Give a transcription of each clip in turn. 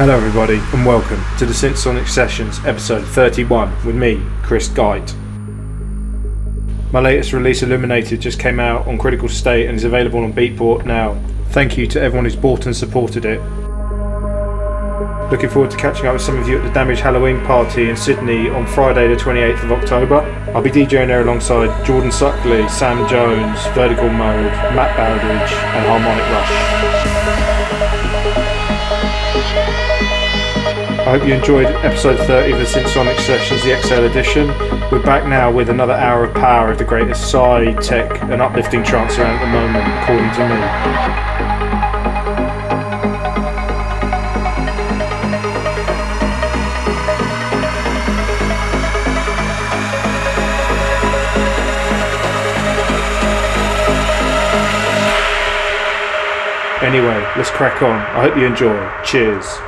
Hello, everybody, and welcome to the Synthsonic Sessions episode 31 with me, Chris Geit. My latest release, Illuminated, just came out on Critical State and is available on Beatport now. Thank you to everyone who's bought and supported it. Looking forward to catching up with some of you at the Damage Halloween party in Sydney on Friday, the 28th of October. I'll be DJing there alongside Jordan Suckley, Sam Jones, Vertical Mode, Matt Bowdidge, and Harmonic Rush. I hope you enjoyed episode 30 of the Synthsonic Sessions, the XL edition. We're back now with another hour of power of the greatest psy, tech, and uplifting trance around at the moment, according to me. Anyway, let's crack on. I hope you enjoy. Cheers.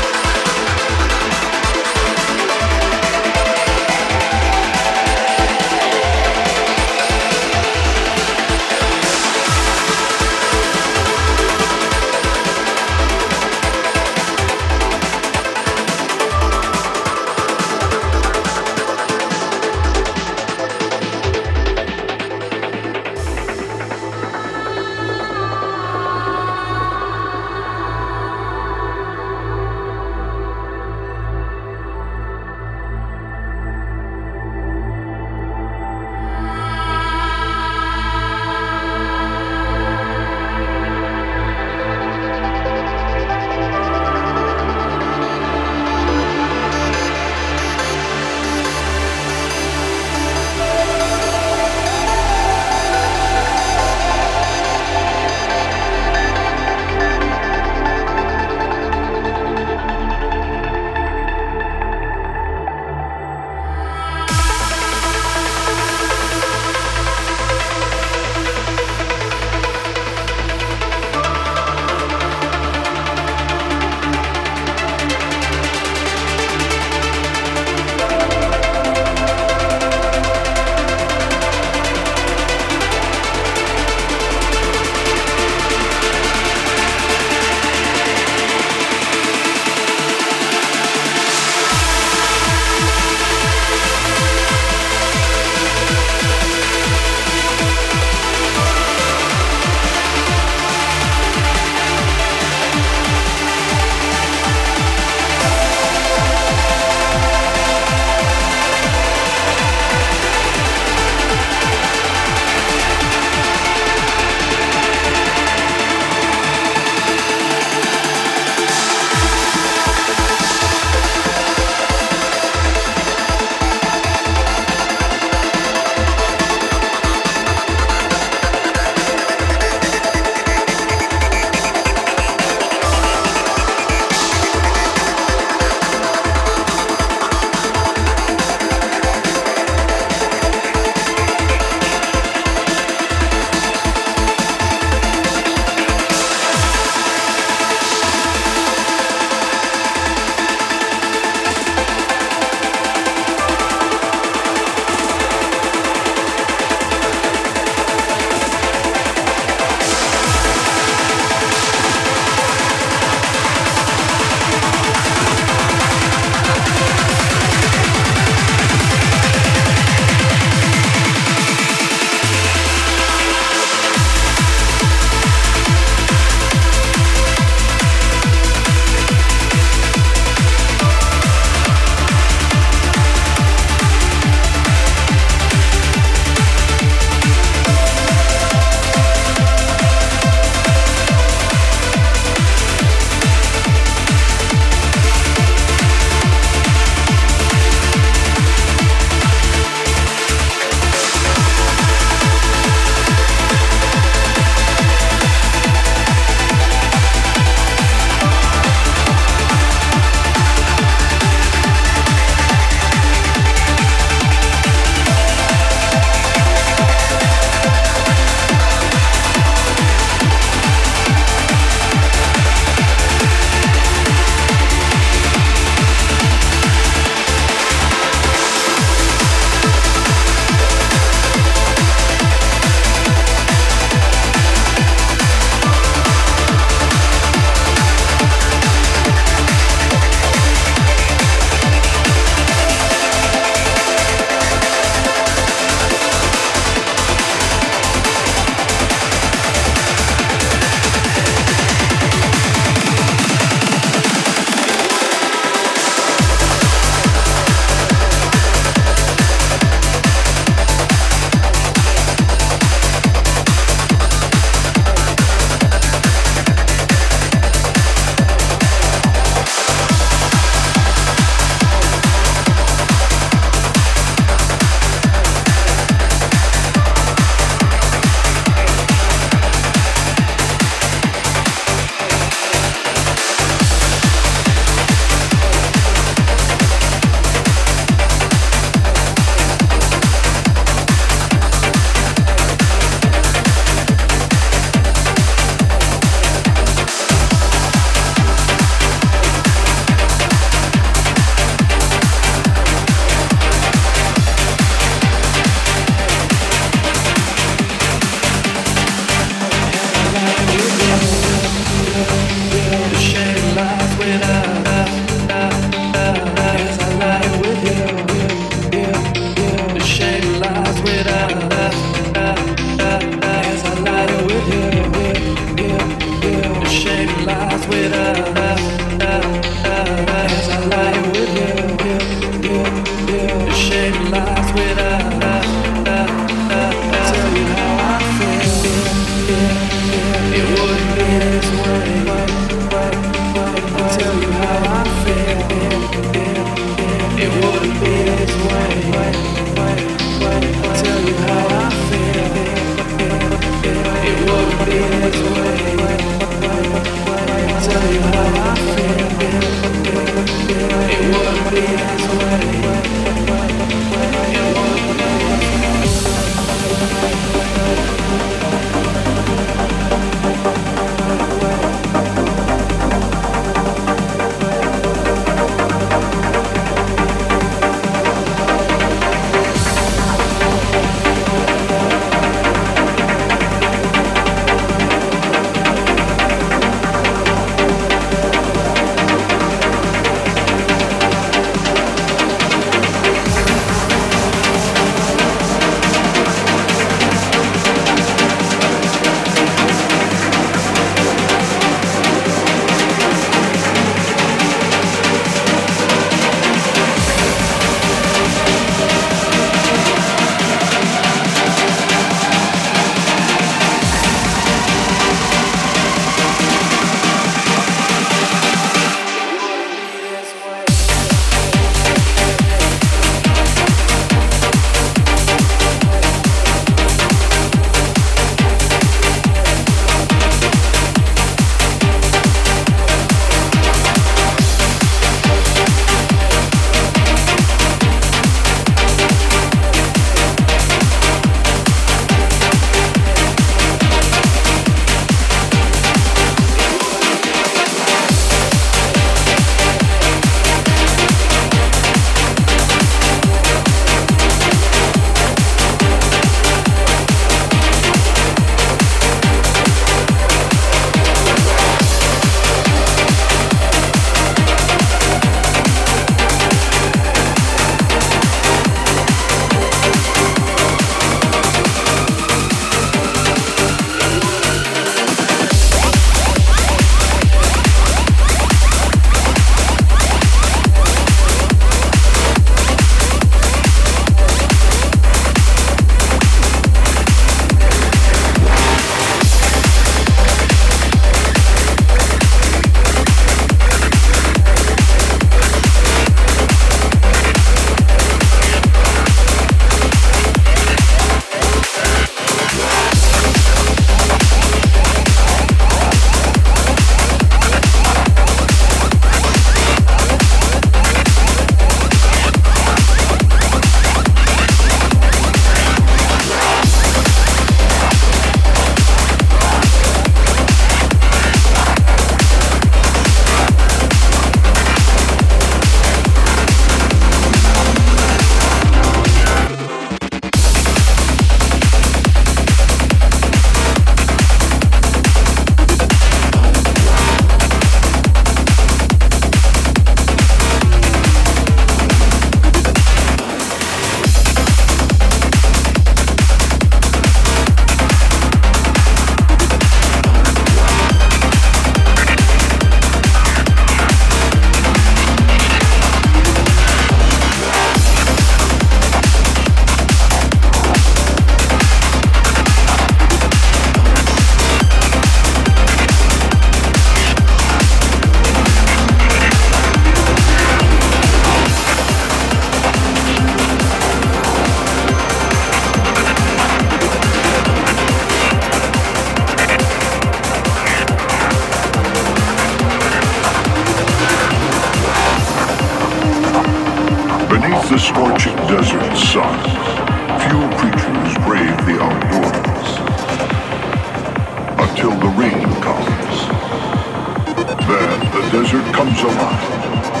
Desert comes alive